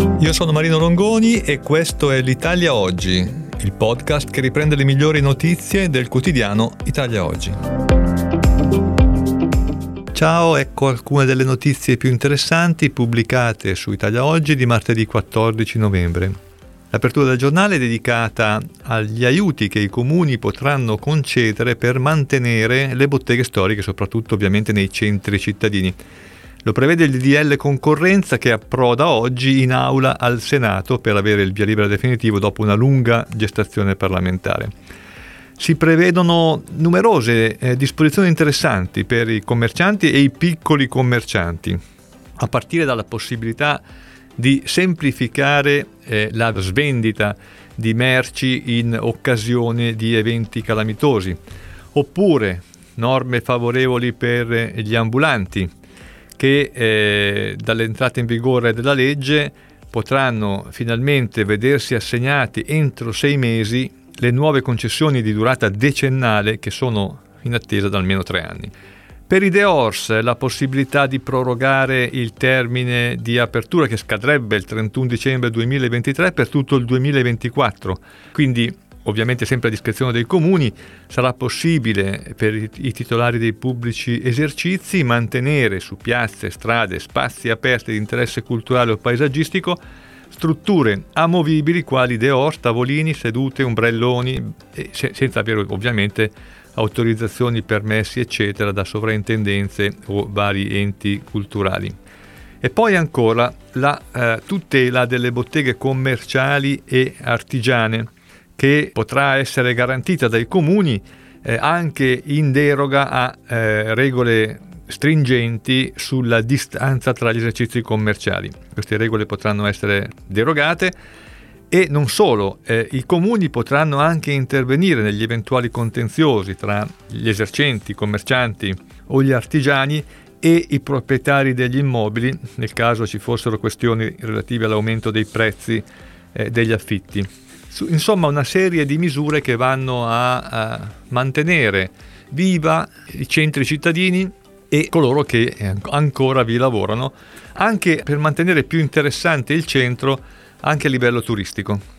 Io sono Marino Longoni e questo è l'Italia Oggi, il podcast che riprende le migliori notizie del quotidiano Italia Oggi. Ciao, ecco alcune delle notizie più interessanti pubblicate su Italia Oggi di martedì 14 novembre. L'apertura del giornale è dedicata agli aiuti che i comuni potranno concedere per mantenere le botteghe storiche, soprattutto ovviamente nei centri cittadini. Lo prevede il DDL concorrenza che approda oggi in aula al Senato per avere il via libera definitivo dopo una lunga gestazione parlamentare. Si prevedono numerose eh, disposizioni interessanti per i commercianti e i piccoli commercianti, a partire dalla possibilità di semplificare eh, la svendita di merci in occasione di eventi calamitosi, oppure norme favorevoli per gli ambulanti, che eh, dall'entrata in vigore della legge potranno finalmente vedersi assegnati entro sei mesi le nuove concessioni di durata decennale che sono in attesa da almeno tre anni. Per i Deors la possibilità di prorogare il termine di apertura che scadrebbe il 31 dicembre 2023 per tutto il 2024, quindi ovviamente sempre a discrezione dei comuni, sarà possibile per i titolari dei pubblici esercizi mantenere su piazze, strade, spazi aperti di interesse culturale o paesaggistico strutture amovibili quali deos, tavolini, sedute, ombrelloni, senza avere ovviamente autorizzazioni, permessi, eccetera, da sovrintendenze o vari enti culturali. E poi ancora la eh, tutela delle botteghe commerciali e artigiane che potrà essere garantita dai comuni eh, anche in deroga a eh, regole stringenti sulla distanza tra gli esercizi commerciali. Queste regole potranno essere derogate e non solo, eh, i comuni potranno anche intervenire negli eventuali contenziosi tra gli esercenti, i commercianti o gli artigiani e i proprietari degli immobili nel caso ci fossero questioni relative all'aumento dei prezzi eh, degli affitti insomma una serie di misure che vanno a, a mantenere viva i centri cittadini e coloro che ancora vi lavorano, anche per mantenere più interessante il centro anche a livello turistico.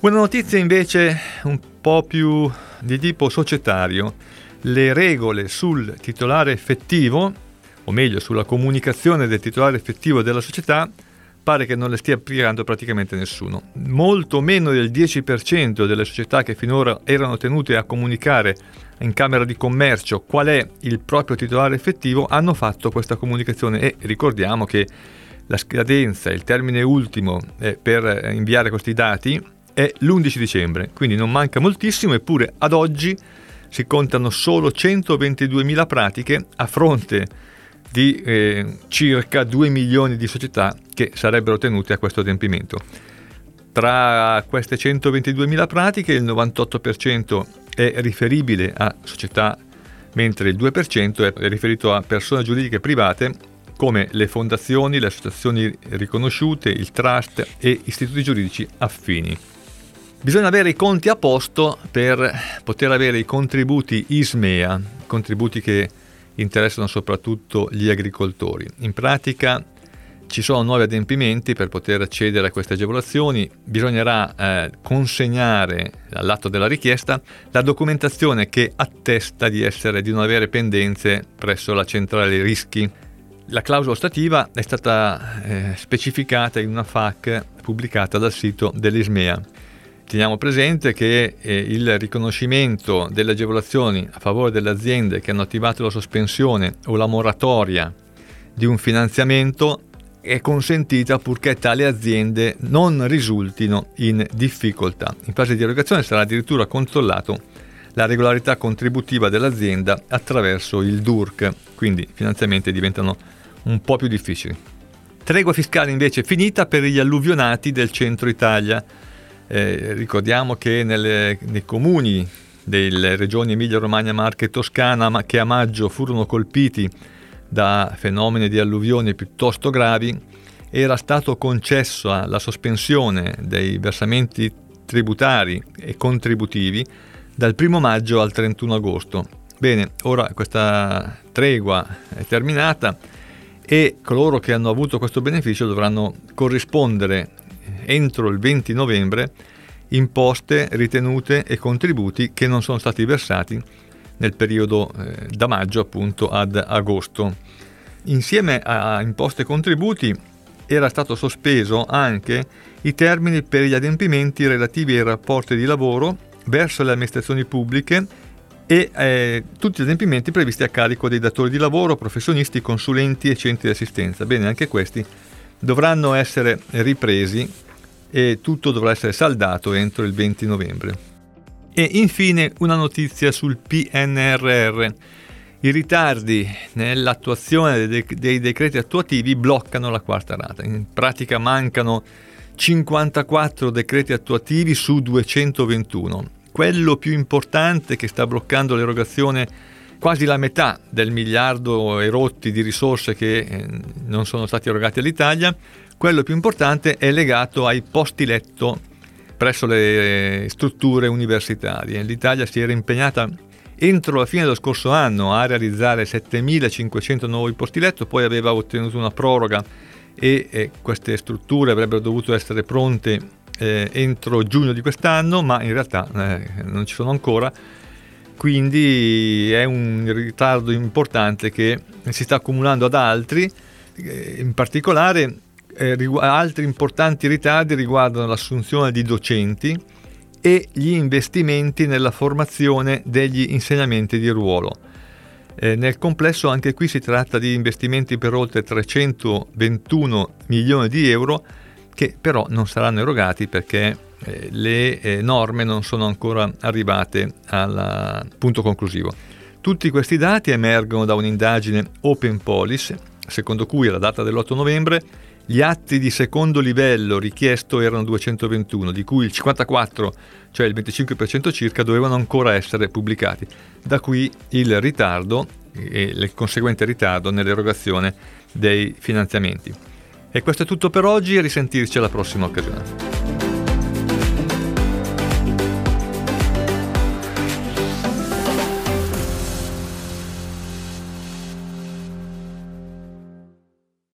Una notizia invece un po' più di tipo societario, le regole sul titolare effettivo, o meglio sulla comunicazione del titolare effettivo della società, pare che non le stia applicando praticamente nessuno. Molto meno del 10% delle società che finora erano tenute a comunicare in Camera di Commercio qual è il proprio titolare effettivo hanno fatto questa comunicazione e ricordiamo che la scadenza, il termine ultimo eh, per inviare questi dati è l'11 dicembre, quindi non manca moltissimo, eppure ad oggi si contano solo 122.000 pratiche a fronte di eh, circa 2 milioni di società che sarebbero tenute a questo adempimento. Tra queste 122.000 pratiche il 98% è riferibile a società, mentre il 2% è riferito a persone giuridiche private come le fondazioni, le associazioni riconosciute, il trust e istituti giuridici affini. Bisogna avere i conti a posto per poter avere i contributi ISMEA, contributi che interessano soprattutto gli agricoltori. In pratica ci sono nuovi adempimenti per poter accedere a queste agevolazioni, bisognerà eh, consegnare all'atto della richiesta la documentazione che attesta di, essere, di non avere pendenze presso la centrale rischi. La clausola stativa è stata eh, specificata in una FAC pubblicata dal sito dell'ISMEA. Teniamo presente che eh, il riconoscimento delle agevolazioni a favore delle aziende che hanno attivato la sospensione o la moratoria di un finanziamento è consentita purché tali aziende non risultino in difficoltà. In fase di erogazione sarà addirittura controllato la regolarità contributiva dell'azienda attraverso il DURC, quindi i finanziamenti diventano un po' più difficili. Tregua fiscale invece finita per gli alluvionati del centro Italia. Eh, ricordiamo che nelle, nei comuni delle regioni Emilia, Romagna, Marche e Toscana, ma che a maggio furono colpiti da fenomeni di alluvione piuttosto gravi, era stato concesso la sospensione dei versamenti tributari e contributivi dal 1 maggio al 31 agosto. Bene, ora questa tregua è terminata e coloro che hanno avuto questo beneficio dovranno corrispondere entro il 20 novembre imposte, ritenute e contributi che non sono stati versati nel periodo eh, da maggio appunto ad agosto. Insieme a imposte e contributi era stato sospeso anche i termini per gli adempimenti relativi ai rapporti di lavoro verso le amministrazioni pubbliche e eh, tutti gli adempimenti previsti a carico dei datori di lavoro, professionisti, consulenti e centri di assistenza. Bene, anche questi dovranno essere ripresi e tutto dovrà essere saldato entro il 20 novembre. E infine una notizia sul PNRR. I ritardi nell'attuazione dei, decreti attuativi bloccano la quarta rata. In pratica mancano 54 decreti attuativi su 221 quello più importante che sta bloccando l'erogazione quasi la metà del miliardo erotti di risorse che eh, non sono stati erogati all'Italia, quello più importante è legato ai posti letto presso le eh, strutture universitarie. L'Italia si era impegnata entro la fine dello scorso anno a realizzare 7.500 nuovi posti letto, poi aveva ottenuto una proroga e, e queste strutture avrebbero dovuto essere pronte eh, entro giugno di quest'anno, ma in realtà eh, non ci sono ancora. Quindi è un ritardo importante che si sta accumulando ad altri, eh, in particolare eh, altri importanti ritardi riguardano l'assunzione di docenti e gli investimenti nella formazione degli insegnamenti di ruolo. Eh, nel complesso anche qui si tratta di investimenti per oltre 321 milioni di euro che però non saranno erogati perché eh, le eh, norme non sono ancora arrivate al punto conclusivo. Tutti questi dati emergono da un'indagine Open Police, secondo cui alla data dell'8 novembre gli atti di secondo livello richiesto erano 221, di cui il 54, cioè il 25% circa, dovevano ancora essere pubblicati. Da qui il ritardo e il conseguente ritardo nell'erogazione dei finanziamenti. E questo è tutto per oggi risentirci alla prossima occasione.